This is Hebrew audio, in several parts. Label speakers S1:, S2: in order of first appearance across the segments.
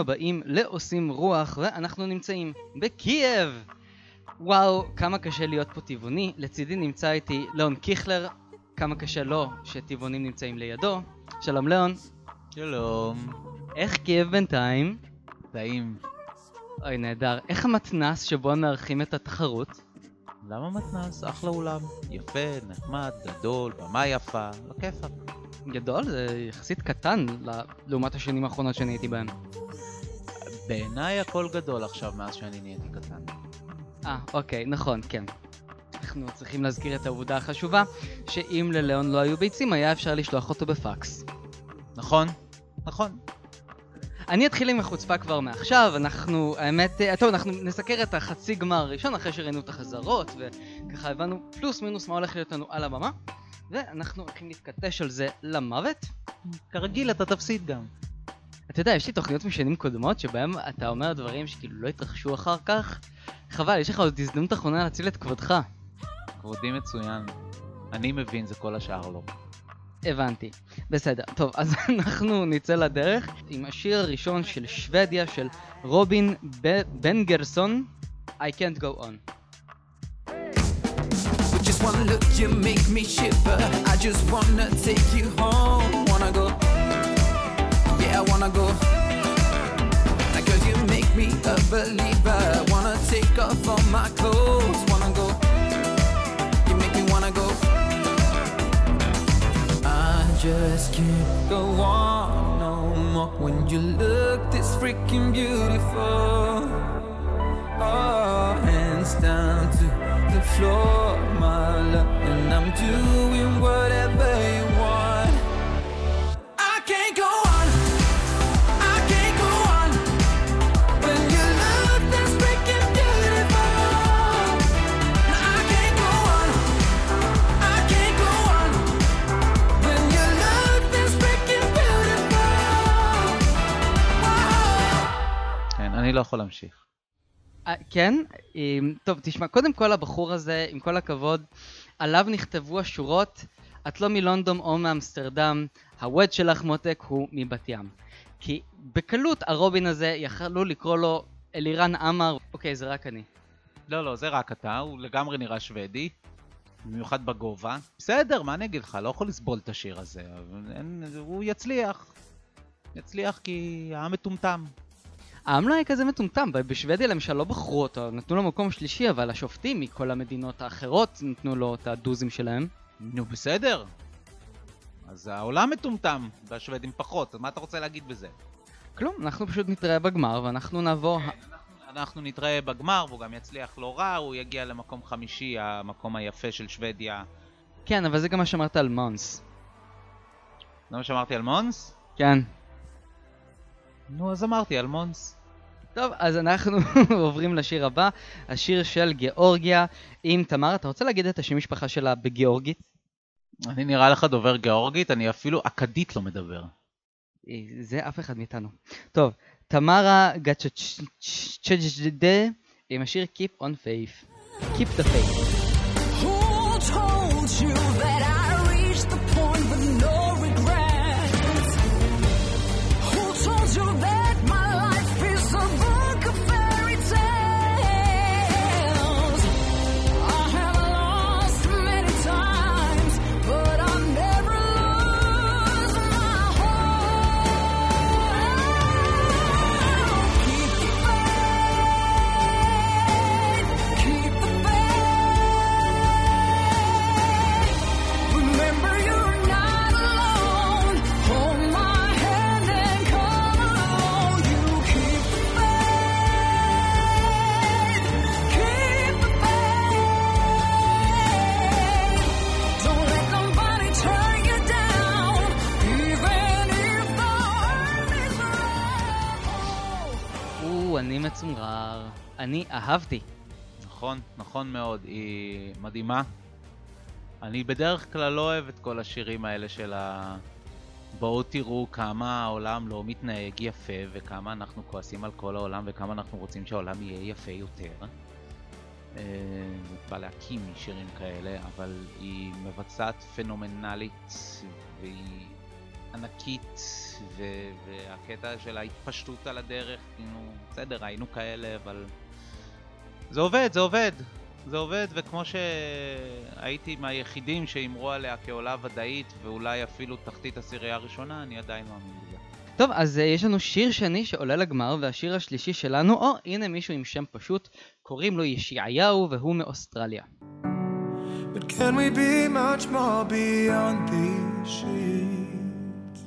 S1: הבאים לעושים רוח, ואנחנו נמצאים בקייב! וואו, כמה קשה להיות פה טבעוני. לצידי נמצא איתי ליאון קיכלר, כמה קשה לו שטבעונים נמצאים לידו. שלום ליאון.
S2: שלום.
S1: איך קייב בינתיים?
S2: טעים.
S1: אוי, נהדר. איך המתנס שבו מארחים את התחרות?
S2: למה מתנ"ס? אחלה אולם. יפה, נחמד, גדול, במה יפה, לא כיפאק.
S1: גדול? זה יחסית קטן לעומת השנים האחרונות שאני הייתי בהם.
S2: בעיניי הכל גדול עכשיו מאז שאני נהייתי קטן.
S1: אה, אוקיי, נכון, כן. אנחנו צריכים להזכיר את העובדה החשובה, שאם לליאון לא היו ביצים, היה אפשר לשלוח אותו בפקס.
S2: נכון? נכון.
S1: אני אתחיל עם החוצפה כבר מעכשיו, אנחנו, האמת, אה, טוב, אנחנו נסקר את החצי גמר הראשון אחרי שראינו את החזרות, וככה הבנו פלוס מינוס מה הולך להיות לנו על הבמה, ואנחנו הולכים להתכתש על זה למוות.
S2: כרגיל אתה תפסיד גם.
S1: אתה יודע, יש לי תוכניות משנים קודמות שבהם אתה אומר דברים שכאילו לא יתרחשו אחר כך. חבל, יש לך עוד הזדמנות אחרונה להציל את כבודך.
S2: כבודי מצוין. אני מבין, זה כל השאר לא.
S1: הבנתי. בסדר. טוב, אז אנחנו נצא לדרך עם השיר הראשון של שוודיה של רובין ב- בן גרסון, I can't go on.
S3: With just one look, you make me shiver. I just wanna take you home. Wanna go? Cause you make me a believer. Wanna take off all my clothes. Wanna go? You make me wanna go. I just can't go on no more when you look this freaking beautiful. Oh, hands down to the floor, my love, and I'm doing whatever you want.
S2: אני לא יכול להמשיך.
S1: אה, כן? טוב, תשמע, קודם כל הבחור הזה, עם כל הכבוד, עליו נכתבו השורות, את לא מלונדון או מאמסטרדם, הווד שלך מותק הוא מבת ים. כי בקלות הרובין הזה יכלו לקרוא לו אלירן עמר, אוקיי, זה רק אני.
S2: לא, לא, זה רק אתה, הוא לגמרי נראה שוודי. במיוחד בגובה. בסדר, מה אני אגיד לך, לא יכול לסבול את השיר הזה. אבל אין, הוא יצליח. יצליח כי העם מטומטם.
S1: לא היה כזה מטומטם, בשוודיה למשל לא בחרו אותו, נתנו לו מקום שלישי, אבל השופטים מכל המדינות האחרות נתנו לו את הדוזים שלהם.
S2: נו, בסדר. אז העולם מטומטם, והשוודים פחות, אז מה אתה רוצה להגיד בזה?
S1: כלום, אנחנו פשוט נתראה בגמר ואנחנו נעבור...
S2: אנחנו נתראה בגמר, והוא גם יצליח לא רע, הוא יגיע למקום חמישי, המקום היפה של שוודיה.
S1: כן, אבל זה גם מה שאמרת על מונס.
S2: זה מה שאמרתי על מונס?
S1: כן.
S2: נו, אז אמרתי על מונס.
S1: טוב, אז אנחנו עוברים לשיר הבא, השיר של גיאורגיה עם תמר. אתה רוצה להגיד את השם משפחה שלה בגיאורגית?
S2: אני נראה לך דובר גיאורגית, אני אפילו אכדית לא מדבר.
S1: אה, זה אף אחד מאיתנו. טוב, תמרה גצ'צ'דה עם השיר Keep on Faith. Keep the faith.
S4: Who told you that I
S1: אני אהבתי.
S2: נכון, נכון מאוד, היא מדהימה. אני בדרך כלל לא אוהב את כל השירים האלה של ה... בואו תראו כמה העולם לא מתנהג יפה וכמה אנחנו כועסים על כל העולם וכמה אנחנו רוצים שהעולם יהיה יפה יותר. אה, בא להקים שירים כאלה, אבל היא מבצעת פנומנלית והיא ענקית והקטע של ההתפשטות על הדרך, כאילו, בסדר, היינו כאלה, אבל זה עובד, זה עובד. זה עובד, וכמו שהייתי מהיחידים שהימרו עליה כעולה ודאית, ואולי אפילו תחתית הסירייה הראשונה, אני עדיין מאמין בזה.
S1: טוב, אז uh, יש לנו שיר שני שעולה לגמר, והשיר השלישי שלנו, או הנה מישהו עם שם פשוט, קוראים לו ישעיהו, והוא מאוסטרליה.
S3: But can we be much more beyond these sheets?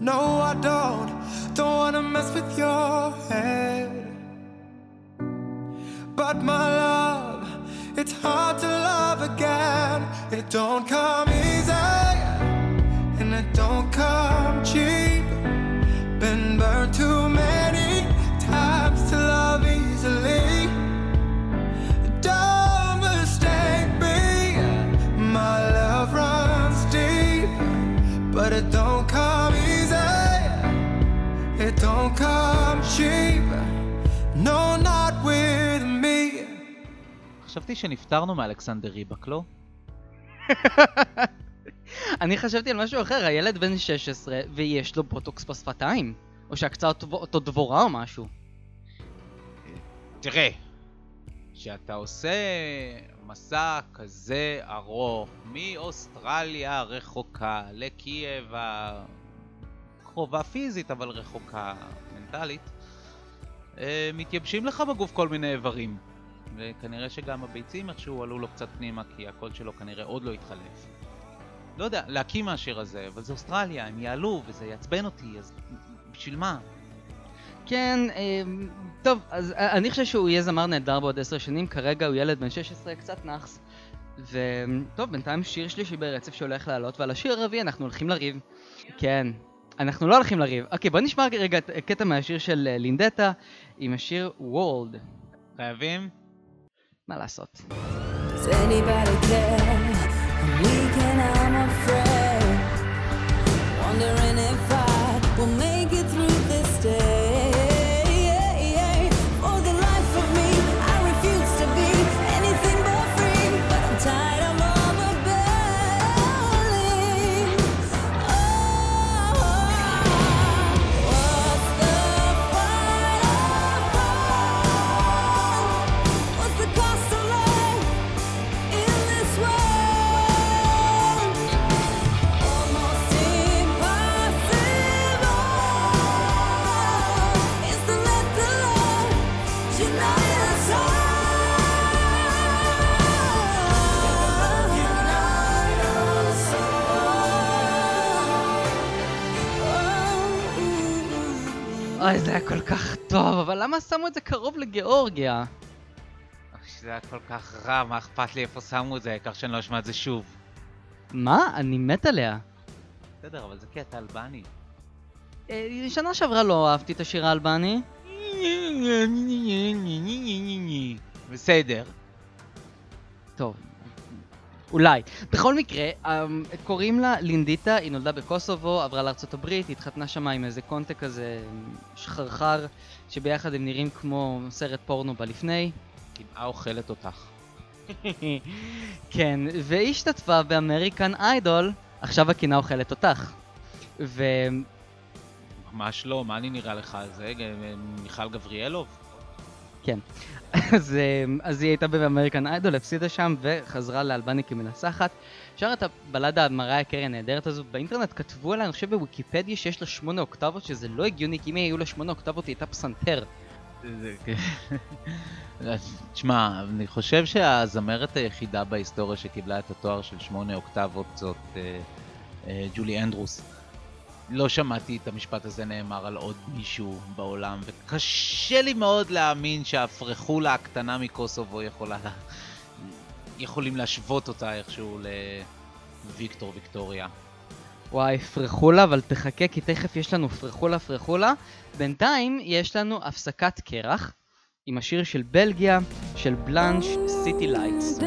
S3: No, I don't, don't wanna mess with your head. But my love, it's hard to love again. It don't come easy, and it don't come cheap.
S2: חשבתי שנפטרנו מאלכסנדר ריבק, לא?
S1: אני חשבתי על משהו אחר, הילד בן 16, ויש לו בוטוקס בשפתיים. או שעקצה אותו, אותו דבורה או משהו.
S2: תראה, כשאתה עושה מסע כזה ארוך מאוסטרליה הרחוקה לקייב הקרובה פיזית אבל רחוקה מנטלית, אה, מתייבשים לך בגוף כל מיני איברים. וכנראה שגם הביצים איכשהו עלו לו קצת פנימה כי הקול שלו כנראה עוד לא התחלף. לא יודע, להקים מהשיר הזה, אבל זה אוסטרליה, הם יעלו וזה יעצבן אותי, אז בשביל מה?
S1: כן, אה, טוב, אז אה, אני חושב שהוא יהיה זמר נהדר בעוד עשר שנים, כרגע הוא ילד בן 16, קצת נאחס. וטוב, בינתיים שיר שלישי ברצף שהולך לעלות, ועל השיר הרביעי אנחנו הולכים לריב. כן, אנחנו לא הולכים לריב. אוקיי, בוא נשמע רגע קטע מהשיר של אה, לינדטה, עם השיר וולד.
S2: חייבים?
S1: מה לעשות?
S4: Does anybody care? I'm weak and I'm afraid. Wondering if I
S1: אוי, זה היה כל כך טוב, אבל למה שמו את זה קרוב לגיאורגיה?
S2: זה היה כל כך רע, מה אכפת לי איפה שמו את זה, העיקר שאני לא אשמע את זה שוב.
S1: מה? אני מת עליה.
S2: בסדר, אבל זה קטע אלבני.
S1: אה, שנה שעברה לא אהבתי את השיר האלבני.
S2: בסדר.
S1: טוב, אולי. בכל מקרה, אמ, קוראים לה לינדיטה, היא נולדה בקוסובו, עברה לארצות הברית, היא התחתנה שם עם איזה קונטה כזה שחרחר, שביחד הם נראים כמו סרט פורנו בלפני.
S2: קנאה אוכלת אותך.
S1: כן, והיא השתתפה באמריקן איידול, עכשיו הקנאה אוכלת אותך. ו...
S2: ממש לא, מה אני נראה לך? זה אה, מיכל גבריאלוב?
S1: כן. אז, אמ, אז היא הייתה באמריקן איידול, הפסידה שם וחזרה לאלבני כמנסחת. שר את הבלדה מריה קרי הנהדרת הזו, באינטרנט כתבו עליה, אני חושב בוויקיפדיה שיש לה שמונה אוקטבות, שזה לא הגיוני, כי אם היו לה שמונה אוקטבות היא הייתה פסנתר.
S2: זה- תשמע, אני חושב שהזמרת היחידה בהיסטוריה שקיבלה את התואר של שמונה אוקטבות זאת אה, אה, ג'ולי אנדרוס. לא שמעתי את המשפט הזה נאמר על עוד מישהו בעולם, וקשה לי מאוד להאמין שהפרחולה הקטנה מקוסובו יכולה לה... יכולים להשוות אותה איכשהו לוויקטור ויקטוריה.
S1: וואי, פרחולה, אבל תחכה כי תכף יש לנו פרחולה פרחולה. בינתיים יש לנו הפסקת קרח עם השיר של בלגיה, של בלאנש,
S4: City
S1: Lights.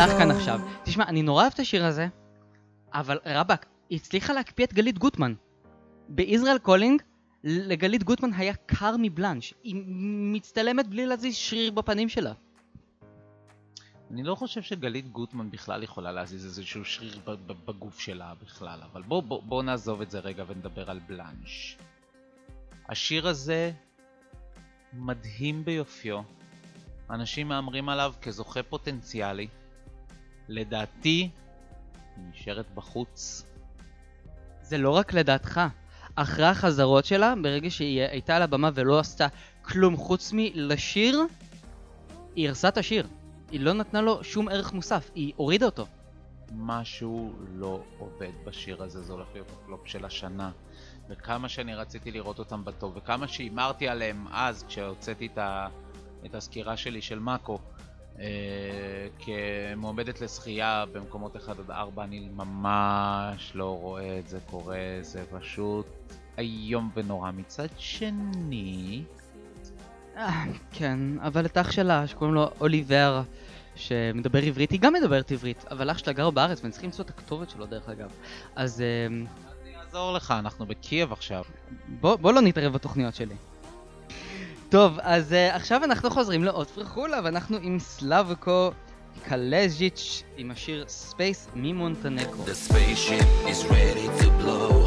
S1: הלך כאן
S4: all.
S1: עכשיו? תשמע, אני נורא אוהב את השיר הזה, אבל רבאק, היא הצליחה להקפיא את גלית גוטמן. ב Israel Calling, לגלית גוטמן היה קר מבלאנש. היא מצטלמת בלי להזיז שריר בפנים שלה.
S2: אני לא חושב שגלית גוטמן בכלל יכולה להזיז איזשהו שריר בגוף שלה בכלל, אבל בוא, בוא, בוא נעזוב את זה רגע ונדבר על בלאנש. השיר הזה מדהים ביופיו. אנשים מהמרים עליו כזוכה פוטנציאלי. לדעתי, היא נשארת בחוץ.
S1: זה לא רק לדעתך. אחרי החזרות שלה, ברגע שהיא הייתה על הבמה ולא עשתה כלום חוץ מלשיר, היא הרסה את השיר. היא לא נתנה לו שום ערך מוסף, היא הורידה אותו.
S2: משהו לא עובד בשיר הזה, זה הולך להיות הפלופ של השנה. וכמה שאני רציתי לראות אותם בטוב, וכמה שהימרתי עליהם אז, כשהוצאתי את, ה... את הסקירה שלי של מאקו, כמועמדת לזכייה במקומות 1 עד 4, אני ממש לא רואה את זה קורה, זה פשוט איום ונורא. מצד שני,
S1: אה, כן, אבל את אח שלה, שקוראים לו אוליבר, שמדבר עברית, היא גם מדברת עברית, אבל אח שלה גר בארץ, ואני צריך למצוא את הכתובת שלו דרך אגב. אז אה,
S2: אני אעזור לך, אנחנו בקייב עכשיו.
S1: בוא, בוא לא נתערב בתוכניות שלי. טוב, אז uh, עכשיו אנחנו חוזרים לעוד פרחולה, ואנחנו עם סלאבקו קלז'יץ' עם השיר Space ממונטנגרו.
S5: The spaceship is ready to blow.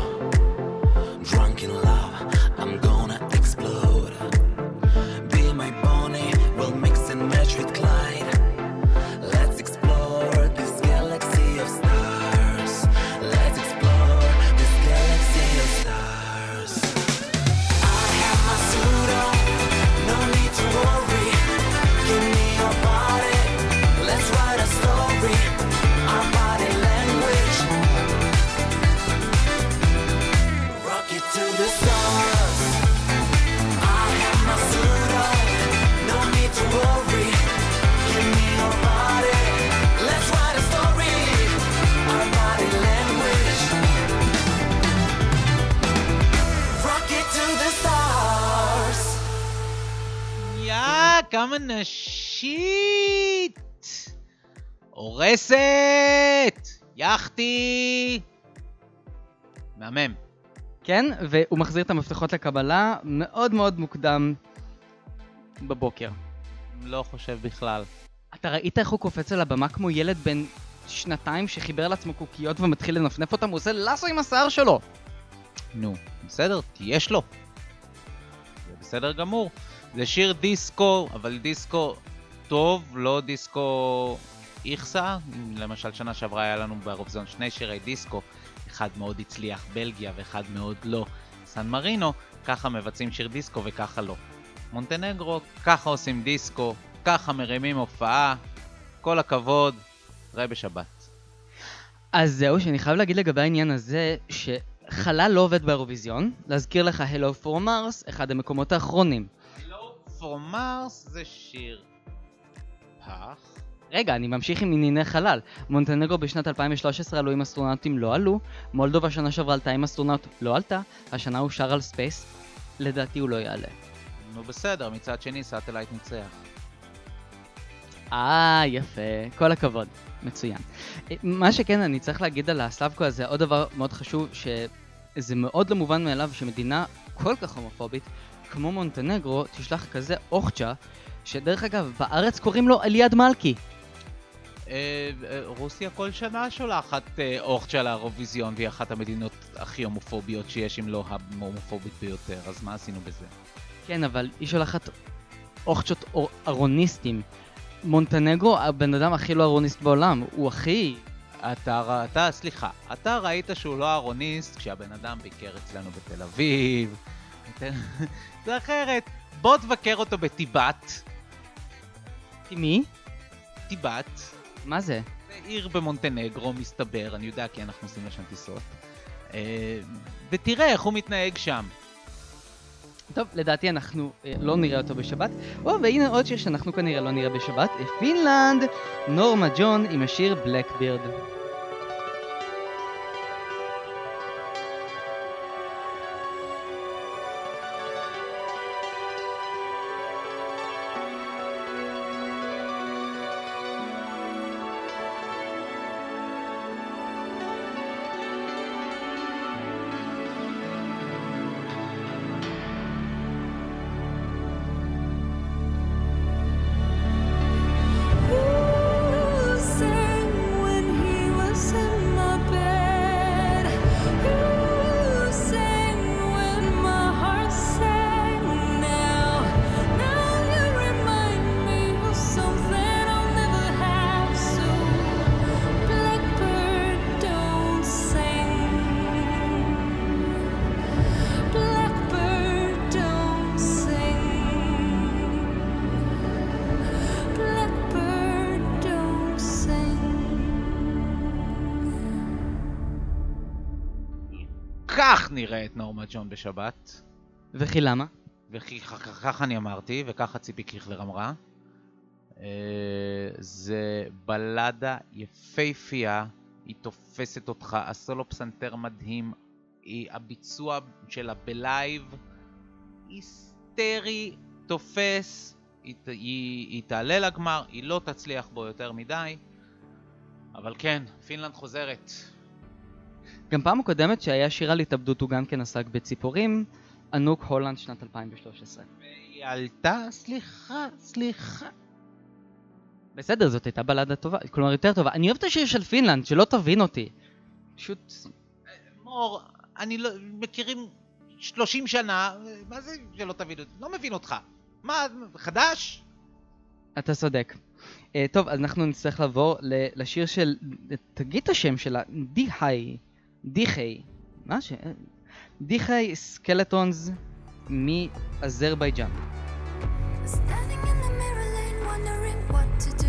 S2: כמה נשית! הורסת! יחתי! מהמם.
S1: כן, והוא מחזיר את המפתחות לקבלה מאוד מאוד מוקדם בבוקר.
S2: לא חושב בכלל.
S1: אתה ראית איך הוא קופץ על הבמה כמו ילד בן שנתיים שחיבר לעצמו קוקיות ומתחיל לנפנף אותם? הוא עושה לאסו עם השיער שלו!
S2: נו, בסדר, כי יש לו. זה בסדר גמור. זה שיר דיסקו, אבל דיסקו טוב, לא דיסקו איכסה. למשל, שנה שעברה היה לנו באירוויזיון שני שירי דיסקו, אחד מאוד הצליח בלגיה ואחד מאוד לא סן מרינו, ככה מבצעים שיר דיסקו וככה לא. מונטנגרו, ככה עושים דיסקו, ככה מרימים הופעה, כל הכבוד, ראה בשבת.
S1: אז זהו, שאני חייב להגיד לגבי העניין הזה, שחלל לא עובד באירוויזיון. להזכיר לך, Hello for Mars, אחד המקומות האחרונים.
S2: פור מרס זה שיר פח.
S1: רגע, אני ממשיך עם ענייני חלל. מונטנגרו בשנת 2013 עלו עם אסטרונאוטים לא עלו, מולדובה שנה שעברה עלתה עם אסטרונאוט לא עלתה, השנה הוא שר על Space, לדעתי הוא לא יעלה.
S2: נו בסדר, מצד שני Satellite ניצח.
S1: אה, יפה, כל הכבוד, מצוין. אה, מה שכן, אני צריך להגיד על הסלבקו הזה, עוד דבר מאוד חשוב, שזה מאוד לא מובן מאליו שמדינה כל כך הומופובית, כמו מונטנגרו, תשלח כזה אוכצ'ה, שדרך אגב, בארץ קוראים לו אליעד מלכי.
S2: אה, אה, רוסיה כל שנה שולחת אה, אורט של האירוויזיון והיא אחת המדינות הכי הומופוביות שיש, אם לא ההומופובית ביותר, אז מה עשינו בזה?
S1: כן, אבל היא שולחת אוכצ'ות ארוניסטים. מונטנגרו, הבן אדם הכי לא ארוניסט בעולם, הוא הכי...
S2: אתה, אתה, סליחה, אתה ראית שהוא לא אהרוניסט כשהבן אדם ביקר אצלנו בתל אביב. זה אחרת. בוא תבקר אותו בטיבט.
S1: מי?
S2: טיבט.
S1: מה זה?
S2: זה עיר במונטנגרו, מסתבר, אני יודע כי אנחנו עושים לשם טיסות. אה, ותראה איך הוא מתנהג שם.
S1: טוב, לדעתי אנחנו אה, לא נראה אותו בשבת. או, והנה עוד שיר שאנחנו כנראה לא נראה בשבת. אה, פינלנד, נורמה ג'ון עם השיר בלקבירד.
S2: כך נראית נורמה ג'ון בשבת.
S1: וכי למה?
S2: וכך אני אמרתי, וככה ציפי קיכלר אמרה. אה, זה בלדה יפייפייה, היא תופסת אותך, הסולו פסנתר מדהים, היא, הביצוע שלה בלייב היסטרי, תופס, היא, היא, היא תעלה לגמר, היא לא תצליח בו יותר מדי, אבל כן, פינלנד חוזרת.
S1: גם פעם הקודמת שהיה שיר על התאבדות הוא גם כן עסק בציפורים. ענוק הולנד שנת 2013.
S2: והיא עלתה, סליחה, סליחה.
S1: בסדר, זאת הייתה בלדה טובה, כלומר יותר טובה. אני אוהב את השיר של פינלנד, שלא תבין אותי. פשוט...
S2: מור, אני לא... מכירים 30 שנה, מה זה שלא תבין אותי? לא מבין אותך. מה, חדש?
S1: אתה צודק. Uh, טוב, אז אנחנו נצטרך לעבור לשיר של... תגיד את השם שלה, דיחי. דיחי. מה ש... דיחי סקלטונס מאזרבייג'אן.
S4: Standing in the mirror lane, wondering what to do.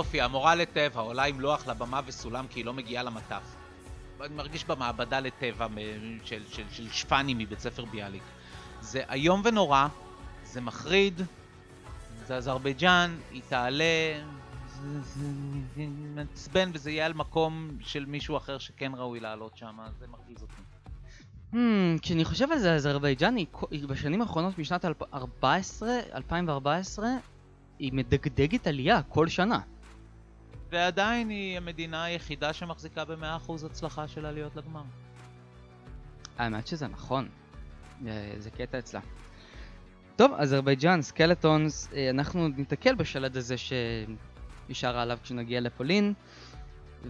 S2: יופי, המורה לטבע עולה עם לוח לבמה וסולם כי היא לא מגיעה למטף. אני מרגיש במעבדה לטבע של, של, של שפני מבית ספר ביאליק. זה איום ונורא, זה מחריד, זה אזרבייג'אן, היא תעלה, זה, מעצבן וזה יהיה על מקום של מישהו אחר שכן ראוי לעלות שם, זה מרגיז אותי.
S1: Hmm, כשאני חושב על זה, אזרבייג'אן היא בשנים האחרונות, משנת 2014, 2014, היא מדגדגת עלייה כל שנה.
S2: ועדיין היא המדינה היחידה שמחזיקה ב-100% הצלחה של עליות לגמר.
S1: האמת שזה נכון. אה, זה קטע אצלה. טוב, אזרבייג'אן, סקלטונס, אה, אנחנו ניתקל בשלד הזה שרה עליו כשנגיע לפולין,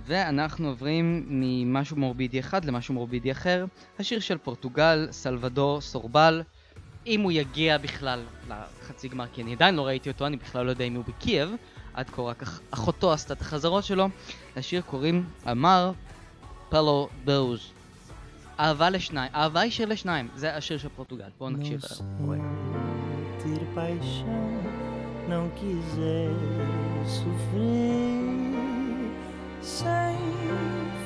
S1: ואנחנו עוברים ממשהו מורבידי אחד למשהו מורבידי אחר. השיר של פורטוגל, סלבדור, סורבל, אם הוא יגיע בכלל לחצי גמר, כי אני עדיין לא ראיתי אותו, אני בכלל לא יודע אם הוא בקייב, עד כה רק אח- אחותו עשתה את החזרות שלו. לשיר קוראים אמר פלו דוז. אהבה לשניים, אהבה היא שיר לשניים, זה השיר של פורטוגל, בואו נקשיב.
S6: Sentir paixão, não quiser sofrer, sem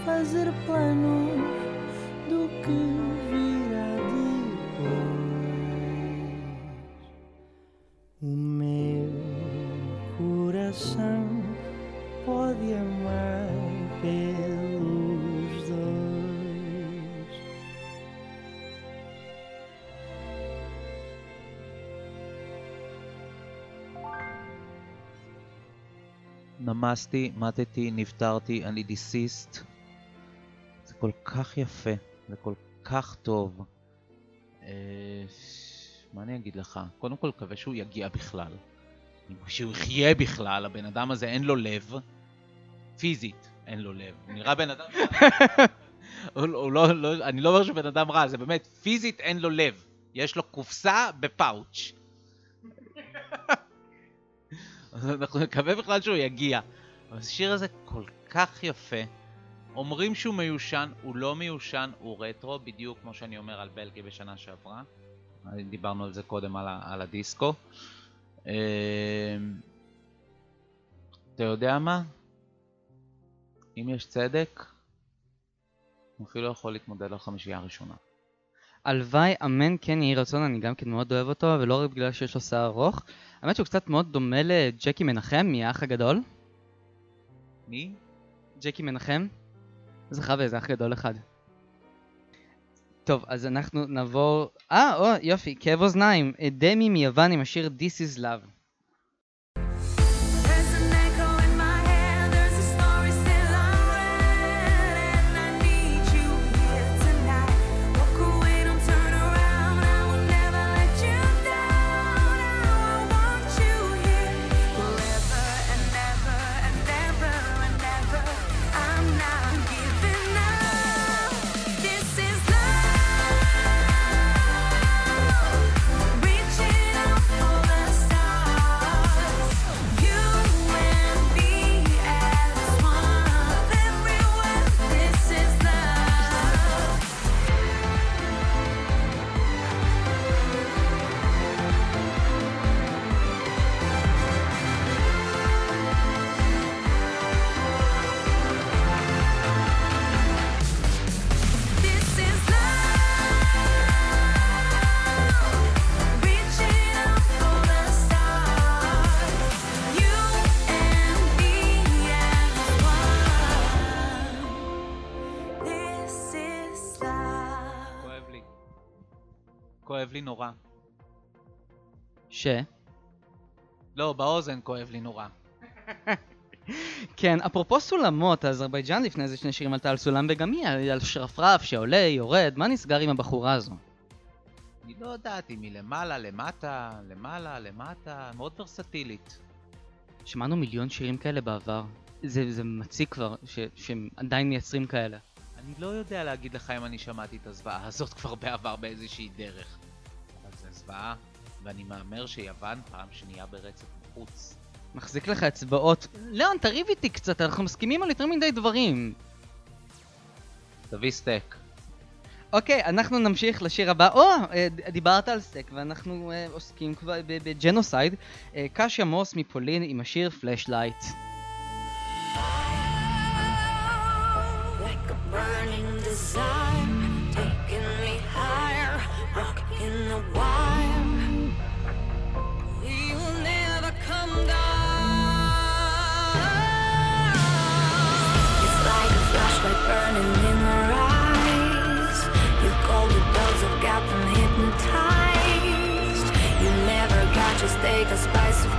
S6: fazer planos do que virá depois. O meu pode amar pelos dois.
S2: נמסתי, מתתי, נפטרתי, אני דיסיסט. זה כל כך יפה, זה כל כך טוב. אה, מה אני אגיד לך? קודם כל, מקווה שהוא יגיע בכלל. שהוא יחיה בכלל, הבן אדם הזה אין לו לב. פיזית אין לו לב. הוא נראה בן אדם... הוא, הוא לא, לא, אני לא אומר שהוא בן אדם רע, זה באמת, פיזית אין לו לב. יש לו קופסה בפאוץ'. אנחנו נקווה בכלל שהוא יגיע. אבל השיר הזה כל כך יפה. אומרים שהוא מיושן, הוא לא מיושן, הוא רטרו, בדיוק כמו שאני אומר על בלגי בשנה שעברה. דיברנו על זה קודם, על, על הדיסקו. אמ, אתה יודע מה? אם יש צדק, הוא אפילו יכול להתמודד על חמישייה הראשונה.
S1: הלוואי, אמן כן יהי רצון, אני גם כן מאוד אוהב אותו, ולא רק בגלל שיש לו שיער ארוך. האמת שהוא קצת מאוד דומה לג'קי מנחם מהאח הגדול.
S2: מי?
S1: ג'קי מנחם זכה באיזה אח גדול אחד. טוב, אז אנחנו נעבור... אה, או, יופי, כאב אוזניים. דמי מיוון עם השיר This is Love. ש...
S2: לא, באוזן כואב לי נורא.
S1: כן, אפרופו סולמות, אזרבייג'אן לפני איזה שני שירים עלתה על סולם וגם היא על שרפרף שעולה, יורד, מה נסגר עם הבחורה הזו?
S2: אני לא יודעת היא למעלה, למטה, למעלה, למטה, מאוד ורסטילית.
S1: שמענו מיליון שירים כאלה בעבר. זה, זה מציק כבר, ש, שהם עדיין מייצרים כאלה.
S2: אני לא יודע להגיד לך אם אני שמעתי את הזוועה הזאת כבר בעבר באיזושהי דרך. אבל זה זוועה, ואני מהמר שיוון פעם שנייה ברצף בחוץ.
S1: מחזיק לך אצבעות. ליאון, תריב איתי קצת, אנחנו מסכימים על יותר מדי דברים.
S2: תביא סטייק.
S1: אוקיי, אנחנו נמשיך לשיר הבא. או, אה, דיברת על סטייק, ואנחנו אה, עוסקים כבר ב- ב genocide. אה, קשיה מוס מפולין עם השיר Flashlight.
S4: Like a burning desire, taking me higher, rocking the wire. take a spice.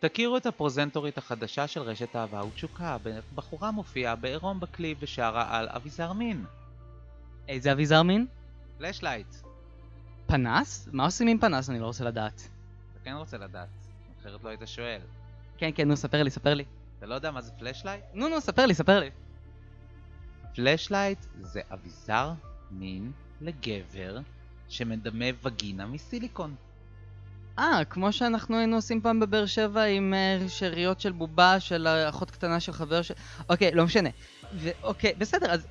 S2: תכירו את הפרזנטורית החדשה של רשת אהבה ותשוקה. בחורה מופיעה בעירום בקליפ ושרה על אביזר מין.
S1: איזה אביזר מין?
S2: Flashlight.
S1: פנס? מה עושים עם פנס? אני לא רוצה לדעת.
S2: אתה כן רוצה לדעת, אחרת לא היית שואל.
S1: כן, כן, נו, ספר לי, ספר לי.
S2: אתה לא יודע מה זה Fleshlight?
S1: נו, נו, ספר לי, ספר לי.
S2: Fleshlight זה אביזר מין לגבר שמדמה וגינה מסיליקון.
S1: אה, כמו שאנחנו היינו עושים פעם בבאר שבע עם אה, שאריות של בובה של אחות קטנה של חבר של... אוקיי, לא משנה. ואוקיי, בסדר, אז...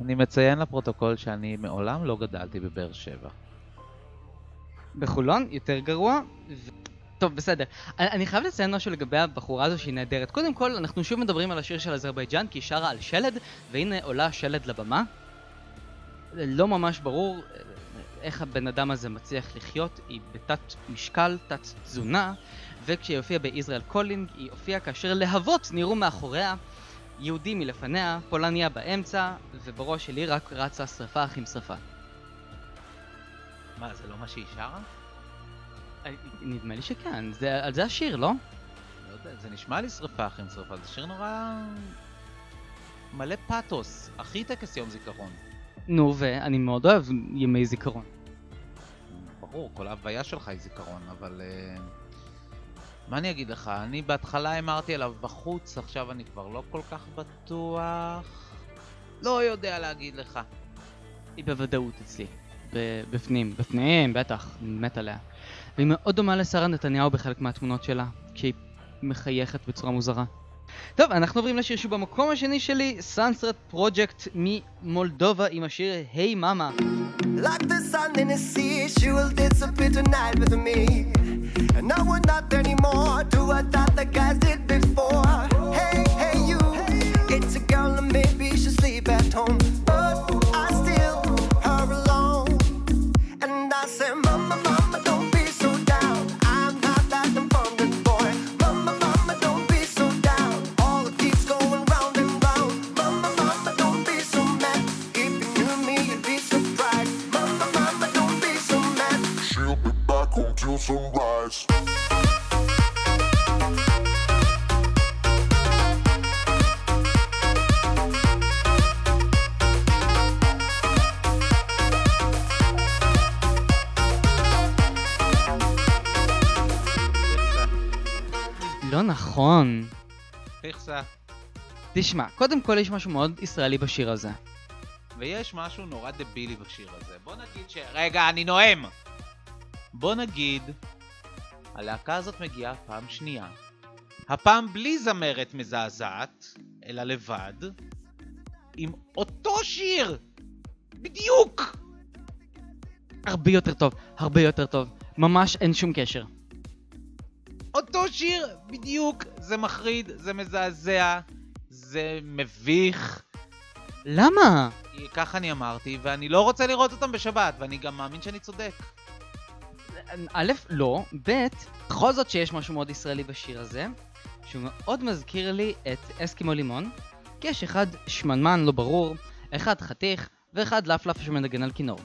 S2: אני מציין לפרוטוקול שאני מעולם לא גדלתי בבאר שבע.
S1: בחולון, יותר גרוע. ו... טוב, בסדר. אני, אני חייב לציין משהו לגבי הבחורה הזו שהיא נהדרת. קודם כל, אנחנו שוב מדברים על השיר של אזרבייג'אן, כי היא שרה על שלד, והנה עולה שלד לבמה. לא ממש ברור איך הבן אדם הזה מצליח לחיות, היא בתת משקל, תת תזונה, וכשהיא הופיעה ב Israel Calling, היא הופיעה כאשר להבות נראו מאחוריה, יהודי מלפניה, פולניה באמצע, ובראש שלי רק רצה שרפה אחים שרפה.
S2: מה, זה לא מה שהיא שרה?
S1: אה, נדמה לי שכן, זה, על זה השיר, לא?
S2: לא יודע, זה נשמע לי שרפה אחים שרפה, זה שיר נורא... מלא פאתוס, הכי טקס יום זיכרון.
S1: נו, ואני מאוד אוהב ימי זיכרון.
S2: ברור, כל ההוויה שלך היא זיכרון, אבל... אה, מה אני אגיד לך? אני בהתחלה הימרתי עליו בחוץ, עכשיו אני כבר לא כל כך בטוח. לא יודע להגיד לך.
S1: היא בוודאות אצלי. בפנים, בפנים, בטח, מת עליה. והיא מאוד דומה לשרה נתניהו בחלק מהתמונות שלה, כשהיא מחייכת בצורה מוזרה. טוב, אנחנו עוברים לשיר שהוא במקום השני שלי, סאנסרט פרויקט ממולדובה עם השיר היי מאמה.
S7: Like.
S8: Sunrise.
S1: לא נכון.
S2: פיכסה.
S1: תשמע, קודם כל יש משהו מאוד ישראלי בשיר הזה.
S2: ויש משהו נורא דבילי בשיר הזה. בוא נגיד ש... רגע, אני נואם! בוא נגיד, הלהקה הזאת מגיעה פעם שנייה. הפעם בלי זמרת מזעזעת, אלא לבד, עם אותו שיר! בדיוק!
S1: הרבה יותר טוב, הרבה יותר טוב. ממש אין שום קשר.
S2: אותו שיר בדיוק! זה מחריד, זה מזעזע, זה מביך.
S1: למה?
S2: ככה אני אמרתי, ואני לא רוצה לראות אותם בשבת, ואני גם מאמין שאני צודק.
S1: א', לא, ב', בכל זאת שיש משהו מאוד ישראלי בשיר הזה, שהוא מאוד מזכיר לי את אסקימו לימון, כי יש אחד שמנמן לא ברור, אחד חתיך, ואחד לפלף שמנגן על כינור.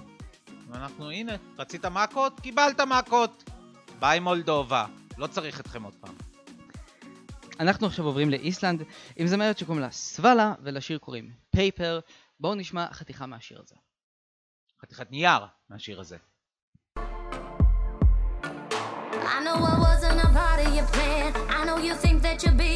S2: ואנחנו, הנה, רצית מכות? קיבלת מכות! ביי מולדובה, לא צריך אתכם עוד פעם.
S1: אנחנו עכשיו עוברים לאיסלנד, עם זמרת שקוראים לה סוואלה, ולשיר קוראים פייפר. בואו נשמע חתיכה מהשיר הזה.
S2: חתיכת נייר מהשיר הזה.
S4: I know I wasn't a part of your plan. I know you think that you're being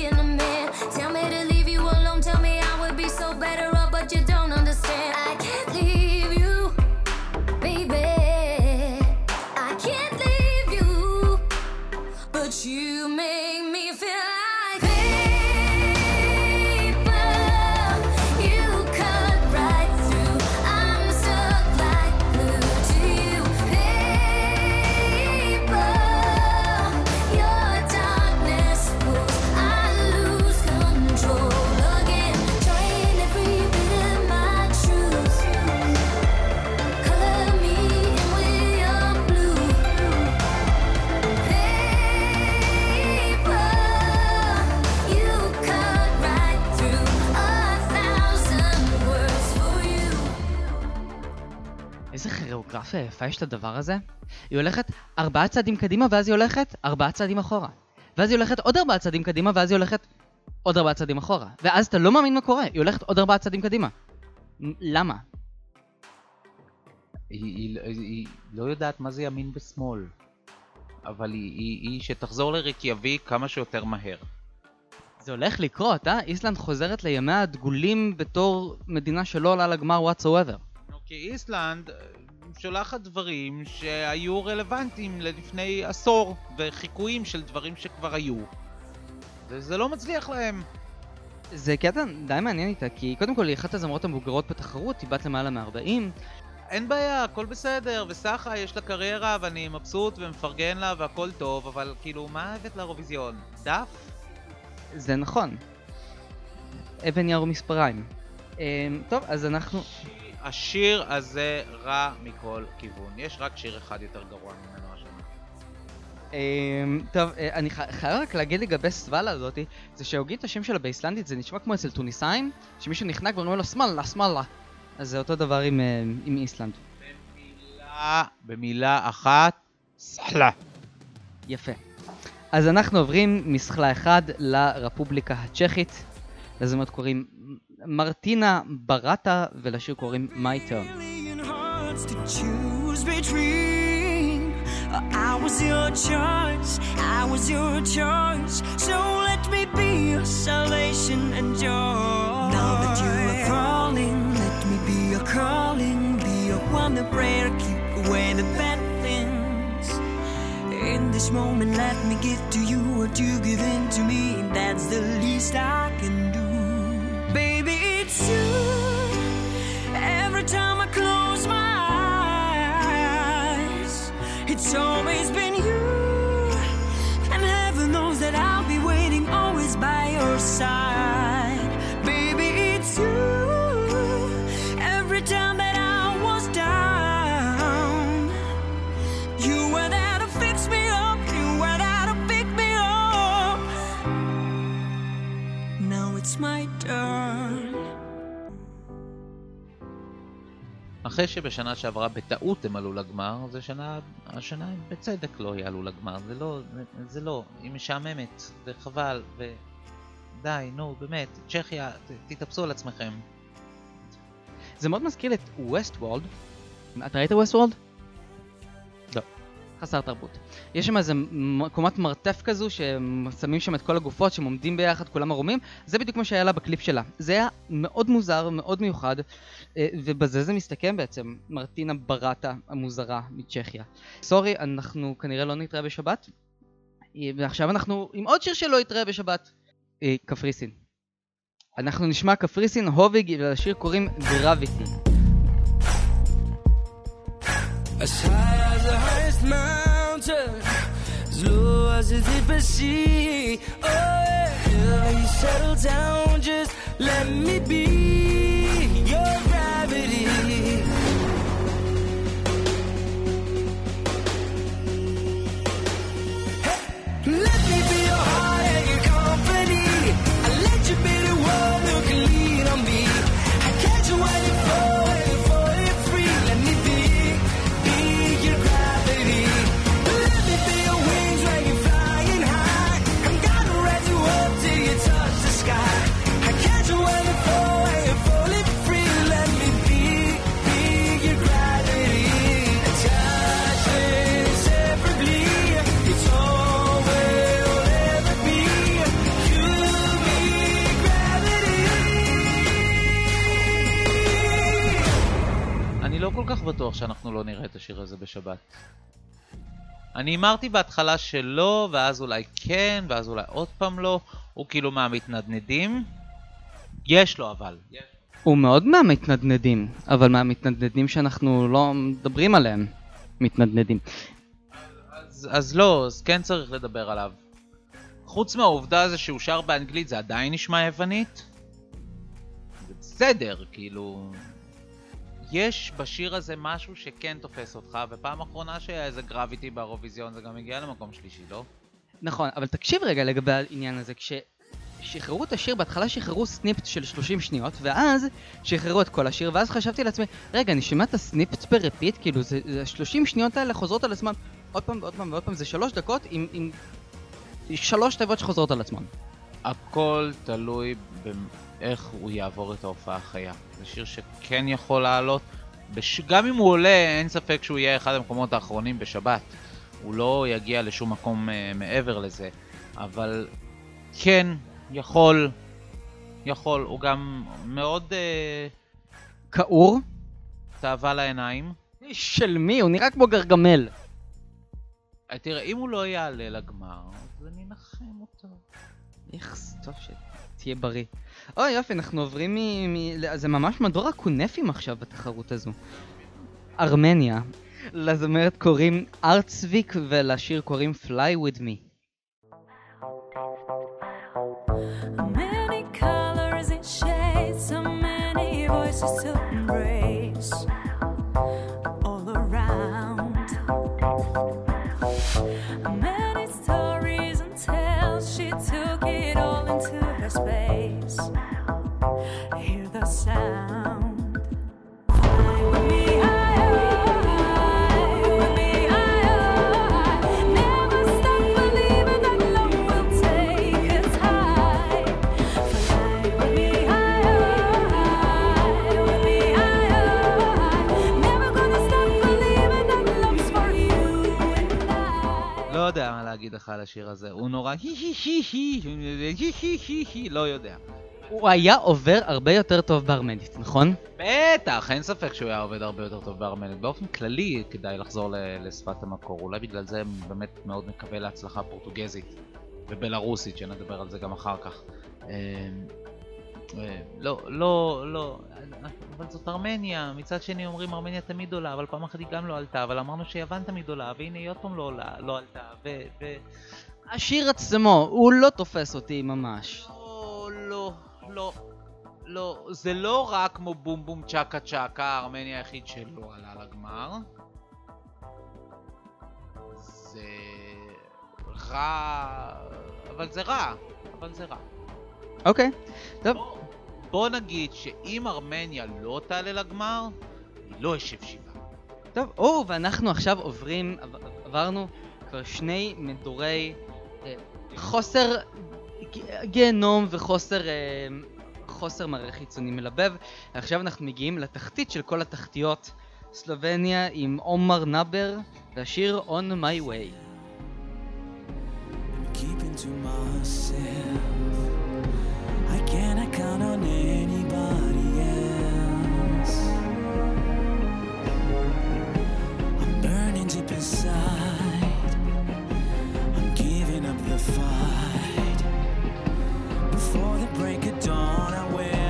S1: יפה יש לדבר הזה. היא הולכת ארבעה צעדים קדימה ואז היא הולכת ארבעה צעדים אחורה. ואז היא הולכת עוד ארבעה צעדים קדימה ואז היא הולכת עוד ארבעה צעדים אחורה. ואז אתה לא מאמין מה קורה, היא הולכת עוד ארבעה צעדים קדימה. למה?
S2: היא, היא, היא, היא לא יודעת מה זה ימין ושמאל. אבל היא, היא, היא שתחזור לרקיאביק כמה שיותר מהר.
S1: זה הולך לקרות, אה? איסלנד חוזרת לימיה הדגולים בתור מדינה שלא עולה לגמר whatsoever.
S2: כי איסלנד אה, שולחת דברים שהיו רלוונטיים ללפני עשור, וחיקויים של דברים שכבר היו. וזה לא מצליח להם.
S1: זה קטע די מעניין איתה, כי קודם כל היא אחת הזמרות המבוגרות בתחרות, היא בת למעלה מ-40.
S2: אין בעיה, הכל בסדר, וסחה יש לה קריירה ואני מבסוט ומפרגן לה והכל טוב, אבל כאילו, מה הבאת לאירוויזיון? דף?
S1: זה נכון. אבן יער ומספריים. אמ, טוב, אז אנחנו...
S2: השיר הזה רע מכל כיוון. יש רק שיר אחד יותר גרוע ממנו השנה.
S1: אמ, טוב, אה, אני חייב רק להגיד לגבי סוואלה הזאתי, זה שהוגים את השם שלה באיסלנדית זה נשמע כמו אצל טוניסאים, שמישהו נחנק ואומרים לו שמאלה, שמאלה. אז זה אותו דבר עם, אה, עם איסלנד.
S2: במילה, במילה אחת, סחלה.
S1: יפה. אז אנחנו עוברים מסחלה אחד לרפובליקה הצ'כית. לזמרת קוראים מרטינה בראטה, ולשיר קוראים My Turn.
S9: million hearts to choose between. I was your choice, I was your choice. So let me be your salvation and joy. Now that you are falling, let me be your calling, be your wonder prayer, keep away the bad things. In this moment, let me give to you what you give in to me. That's the least I can do. Baby, it's you. Every time I close my eyes, it's always been
S2: אחרי שבשנה שעברה בטעות הם עלו לגמר, זה שנה, השנה הם בצדק לא יעלו לגמר, זה לא, זה, לא, היא משעממת, זה חבל, ודי, נו, באמת, צ'כיה, ת, תתאפסו על עצמכם.
S1: זה מאוד מזכיר את ווסט וולד. אתה ראית ווסט וולד? חסר תרבות. יש שם איזה קומת מרתף כזו, ששמים שם את כל הגופות, שהם עומדים ביחד, כולם ערומים. זה בדיוק מה שהיה לה בקליפ שלה. זה היה מאוד מוזר, מאוד מיוחד, אה, ובזה זה מסתכם בעצם. מרטינה בראטה המוזרה מצ'כיה. סורי, אנחנו כנראה לא נתראה בשבת. אה, ועכשיו אנחנו עם עוד שיר שלא יתראה בשבת. אה, קפריסין. אנחנו נשמע קפריסין, הוביג, ולשיר קוראים גרביטי.
S3: As high as the highest mountain, as low as the deepest sea. Oh, yeah, you settle down, just let me be
S2: השיר הזה בשבת. אני הימרתי בהתחלה שלא, ואז אולי כן, ואז אולי עוד פעם לא. הוא כאילו מהמתנדנדים. יש לו אבל.
S1: הוא מאוד מהמתנדנדים, אבל מהמתנדנדים שאנחנו לא מדברים עליהם. מתנדנדים.
S2: אז, אז לא, אז כן צריך לדבר עליו. חוץ מהעובדה הזה שהוא שר באנגלית, זה עדיין נשמע יוונית? זה בסדר, כאילו... יש בשיר הזה משהו שכן תופס אותך, ופעם אחרונה שהיה איזה Gravity באירוויזיון זה גם הגיע למקום שלישי, לא?
S1: נכון, אבל תקשיב רגע לגבי העניין הזה, כששחררו את השיר, בהתחלה שחררו snippet של 30 שניות, ואז שחררו את כל השיר, ואז חשבתי לעצמי, רגע, אני שומע את ה snippet ב repeat, כאילו, זה, זה 30 שניות האלה חוזרות על עצמן עוד פעם ועוד פעם ועוד פעם, זה שלוש דקות עם, עם שלוש תיבות שחוזרות על עצמן.
S2: הכל תלוי באיך הוא יעבור את ההופעה החיה. זה שיר שכן יכול לעלות, בש... גם אם הוא עולה, אין ספק שהוא יהיה אחד המקומות האחרונים בשבת. הוא לא יגיע לשום מקום אה, מעבר לזה. אבל כן, יכול, יכול. הוא גם מאוד אה,
S1: כעור?
S2: תאווה לעיניים.
S1: של מי? הוא נראה כמו גרגמל.
S2: אה, תראה, אם הוא לא יעלה לגמר, אז אני אנחם אותו.
S1: איכס, טוב שתהיה בריא. אוי יופי, אנחנו עוברים מ... זה ממש מדור הקונפים עכשיו בתחרות הזו. ארמניה. לזמרת קוראים ארצוויק ולשיר קוראים Fly With Me.
S2: להגיד לך על השיר הזה. הוא נורא הי הי הי הי הי הי הי הי לא יודע.
S1: הוא היה עובר הרבה יותר טוב בארמנית, נכון?
S2: בטח, אין ספק שהוא היה עובד הרבה יותר טוב בארמנית. באופן כללי כדאי לחזור לשפת המקור, אולי בגלל זה באמת מאוד מקווה להצלחה פורטוגזית ובלארוסית, שנדבר על זה גם אחר כך. לא, לא, לא, אבל זאת ארמניה, מצד שני אומרים ארמניה תמיד עולה, אבל פעם אחת היא גם לא עלתה, אבל אמרנו שיוון תמיד עולה, והנה היא עוד פעם לא עולה, לא עלתה, ו... ו...
S1: השיר עצמו, הוא לא תופס אותי ממש.
S2: לא, לא, לא, לא, זה לא רק כמו בום בום צ'קה צ'קה, הארמני היחיד שלא עלה לגמר. זה רע, אבל זה רע, אבל זה רע.
S1: אוקיי, טוב.
S2: בוא, נגיד שאם ארמניה לא תעלה לגמר, היא לא אשב שבעה.
S1: טוב, או, ואנחנו עכשיו עוברים, עב- עברנו כבר שני מדורי אה, חוסר גיהנום וחוסר אה, חוסר מראה חיצוני מלבב. עכשיו אנחנו מגיעים לתחתית של כל התחתיות. סלובניה עם עומר נאבר והשיר On My Way.
S5: keeping to myself. Count on anybody else. I'm burning deep inside. I'm giving up the fight. Before the break of dawn, I will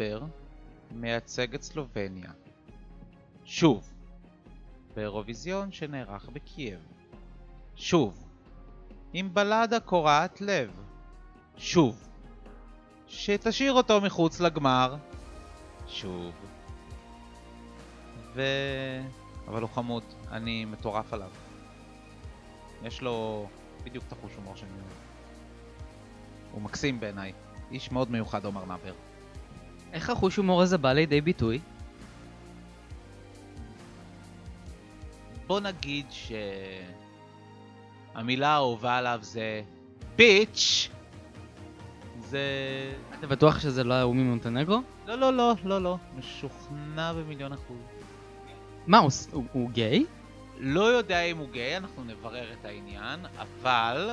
S2: נאבר מייצג את סלובניה. שוב, באירוויזיון שנערך בקייב. שוב, עם בלדה קורעת לב. שוב, שתשאיר אותו מחוץ לגמר. שוב. ו... אבל הוא חמוד, אני מטורף עליו. יש לו בדיוק את החוש הומור שאני אוהב. הוא מקסים בעיניי. איש מאוד מיוחד, עומר נאבר.
S1: איך החוש הומור הזה בא לידי ביטוי?
S2: בוא נגיד שהמילה האהובה עליו זה ביץ'. זה...
S1: אתה בטוח שזה לא ההוא ממונטנגרו?
S2: לא, לא, לא, לא, לא. משוכנע במיליון אחוז.
S1: מה, הוא, הוא, הוא גיי?
S2: לא יודע אם הוא גיי, אנחנו נברר את העניין, אבל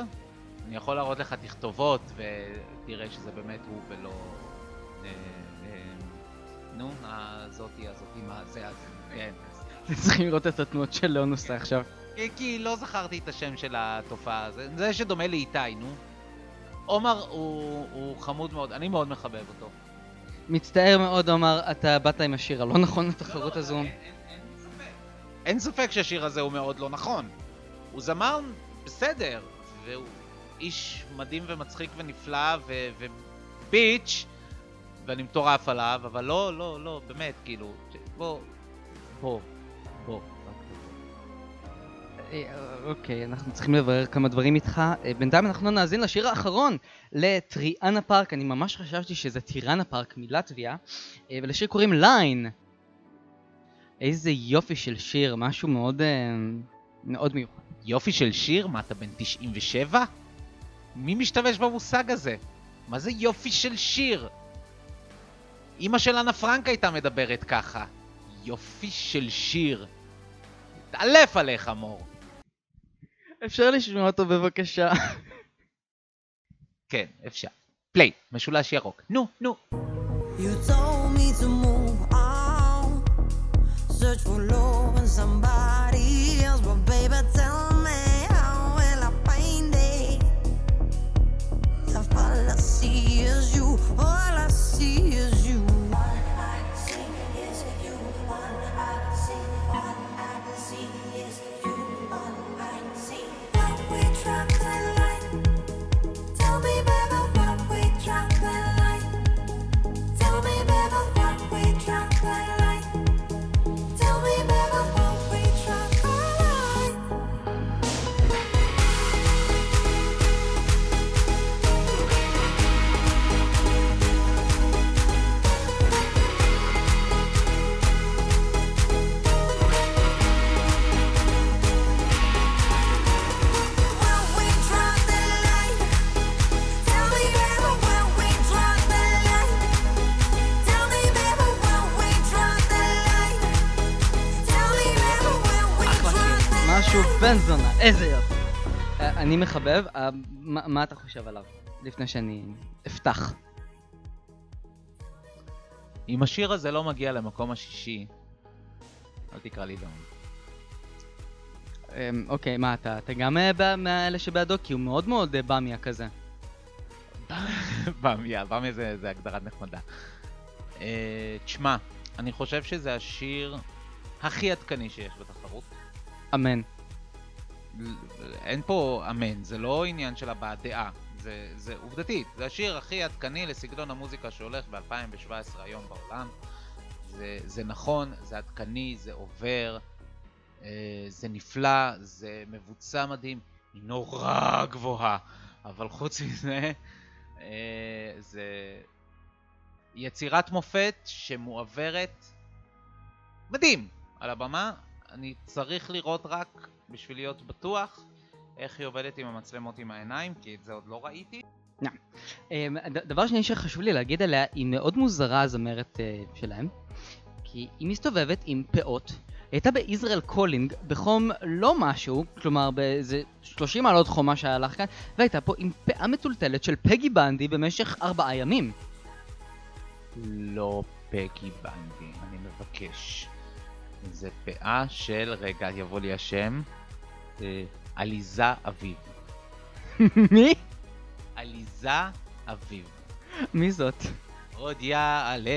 S2: אני יכול להראות לך תכתובות ותראה שזה באמת הוא ולא... נו, הזאתי, הזאתי, מה זה, אז כן.
S1: אתם צריכים לראות את התנועות של עושה עכשיו.
S2: כי- לא זכרתי את השם של התופעה, זה, זה שדומה לאיתי, נו. עומר הוא, הוא חמוד מאוד, אני מאוד מחבב אותו.
S1: מצטער מאוד, עומר, אתה באת עם השיר הלא נכון לתחרות הזו.
S2: אין ספק שהשיר הזה הוא מאוד לא נכון. הוא זמר בסדר, והוא איש מדהים ומצחיק ונפלא ו- וביץ', ואני מטורף עליו, אבל לא, לא, לא, באמת, כאילו, בוא, בוא, בוא.
S1: אה, אוקיי, אנחנו צריכים לברר כמה דברים איתך. אה, בינתיים אנחנו נאזין לשיר האחרון לטריאנה פארק, אני ממש חשבתי שזה טיראנה פארק מלטביה, אה, ולשיר קוראים ליין. איזה יופי של שיר, משהו מאוד, מאוד מיוחד.
S2: יופי של שיר? מה, אתה בן 97? מי משתמש במושג הזה? מה זה יופי של שיר? אמא של אנה פרנק הייתה מדברת ככה. יופי של שיר. תעלף עליך, מור.
S1: אפשר לשמוע אותו בבקשה?
S2: כן, אפשר. פליי, משולש ירוק. נו, נו.
S7: You told me to move on, search for love in somebody
S1: איזה יופי. אה, אני מחבב, אה, מה אתה חושב עליו? לפני שאני אפתח.
S2: אם השיר הזה לא מגיע למקום השישי, אל תקרא לי דאון.
S1: אמ, אוקיי, מה, אתה אתה גם אה, בא- מאלה שבעדו? כי הוא מאוד מאוד באמיה כזה.
S2: באמיה, באמיה זה, זה הגדרה נחמדה. תשמע, אני חושב שזה השיר הכי עדכני שיש בתחרות.
S1: אמן.
S2: אין פה אמן, זה לא עניין של הבעת דעה, זה, זה עובדתית, זה השיר הכי עדכני לסגנון המוזיקה שהולך ב-2017 היום בעולם. זה, זה נכון, זה עדכני, זה עובר, אה, זה נפלא, זה מבוצע מדהים, היא נורא גבוהה, אבל חוץ מזה, אה, זה יצירת מופת שמועברת מדהים על הבמה. אני צריך לראות רק בשביל להיות בטוח איך היא עובדת עם המצלמות עם העיניים, כי את זה עוד לא ראיתי.
S1: אמ, דבר שני שחשוב לי להגיד עליה, היא מאוד מוזרה הזמרת אה, שלהם, כי היא מסתובבת עם פאות. היא הייתה ב Israel Calling בחום לא משהו, כלומר באיזה 30 מעלות חומה שהיה לך כאן, והייתה פה עם פאה מטולטלת של פגי בנדי במשך ארבעה ימים.
S2: לא פגי בנדי, אני מבקש. זה פאה של, רגע, יבוא לי השם, אה, עליזה אביב.
S1: מי?
S2: עליזה אביב.
S1: מי זאת?
S2: עוד יעלה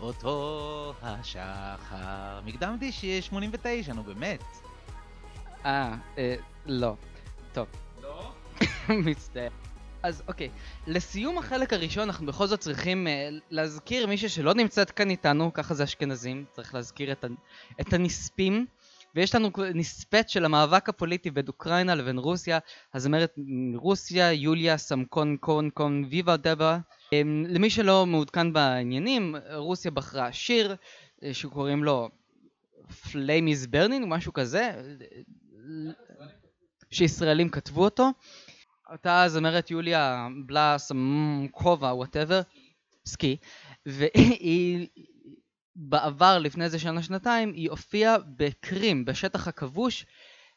S2: אותו השחר. מקדם דיש 89, נו באמת.
S1: אה, אה, לא. טוב.
S2: לא?
S1: מצטער. אז אוקיי, לסיום החלק הראשון אנחנו בכל זאת צריכים אה, להזכיר מישהו שלא נמצאת כאן איתנו, ככה זה אשכנזים, צריך להזכיר את, ה, את הנספים. ויש לנו נספת של המאבק הפוליטי בין אוקראינה לבין רוסיה, הזמרת מרוסיה, יוליה סמקון קון קון ויבה דבה. אמ, למי שלא מעודכן בעניינים, רוסיה בחרה שיר אה, שקוראים לו is Burning, משהו כזה, שישראלים כתבו אותו. אותה הזמרת יוליה בלאס קובה whatever, סקי, והיא בעבר, לפני איזה שנה שנתיים, היא הופיעה בקרים, בשטח הכבוש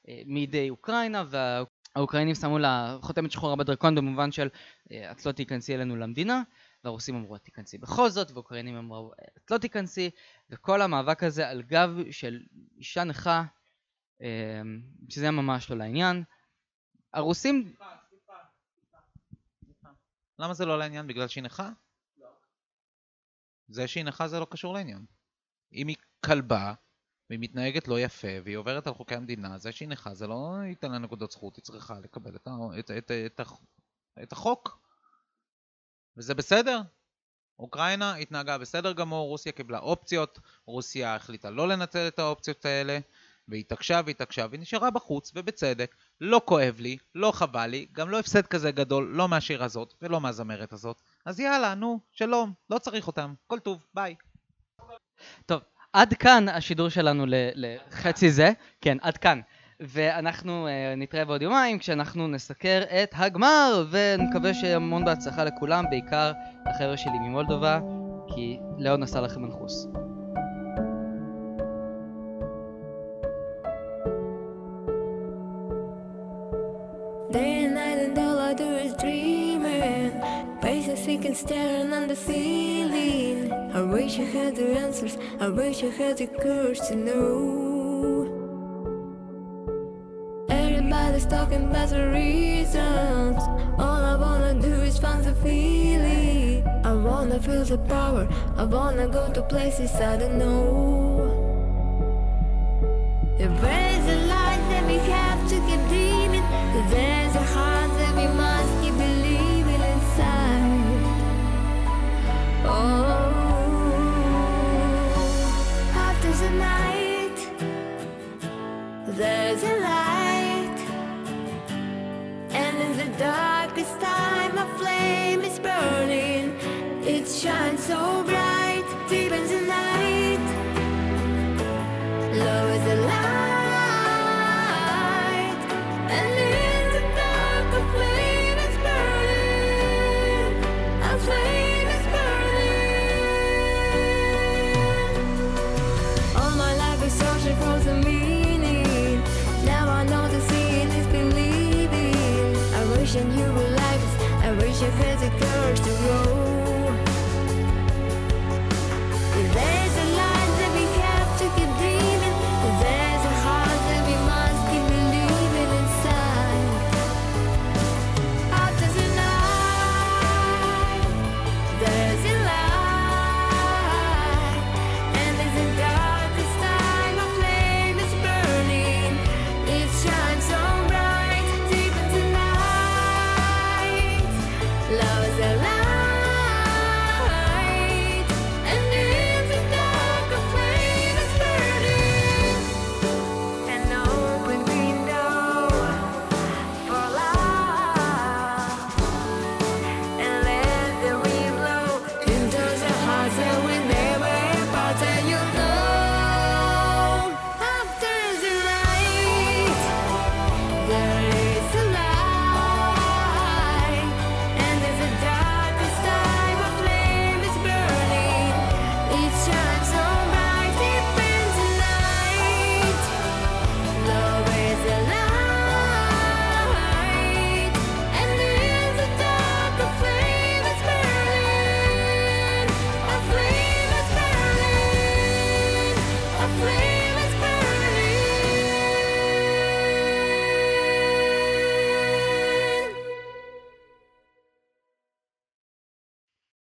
S1: אה, מידי אוקראינה, והאוקראינים שמו לה חותמת שחורה בדרכון במובן של אה, את לא תיכנסי אלינו למדינה, והרוסים אמרו את תיכנסי בכל זאת, והאוקראינים אמרו את לא תיכנסי, וכל המאבק הזה על גב של אישה נכה, אה, שזה ממש לא לעניין. הרוסים
S2: למה זה לא לעניין? בגלל שהיא נכה? זה שהיא נכה זה לא קשור לעניין. אם היא כלבה, והיא מתנהגת לא יפה, והיא עוברת על חוקי המדינה, זה שהיא נכה זה לא ייתן לה נקודות זכות, היא צריכה לקבל את, ה, את, את, את, את החוק. וזה בסדר. אוקראינה התנהגה בסדר גמור, רוסיה קיבלה אופציות, רוסיה החליטה לא לנצל את האופציות האלה, והתעקשה והתעקשה ונשארה בחוץ, ובצדק. לא כואב לי, לא חבל לי, גם לא הפסד כזה גדול, לא מהשיר הזאת ולא מהזמרת הזאת. אז יאללה, נו, שלום, לא צריך אותם, כל טוב, ביי.
S1: טוב, עד כאן השידור שלנו לחצי זה. כן, עד כאן. ואנחנו uh, נתראה בעוד יומיים כשאנחנו נסקר את הגמר, ונקווה שהמון בהצלחה לכולם, בעיקר לחבר'ה שלי ממולדובה, כי ליאון עשה לכם מנחוס.
S10: Staring on the ceiling. I wish I had the answers. I wish I had the courage to know. Everybody's talking about the reasons. All I wanna do is find the feeling. I wanna feel the power. I wanna go to places I don't know darkest time, a flame is burning. It shines so bright,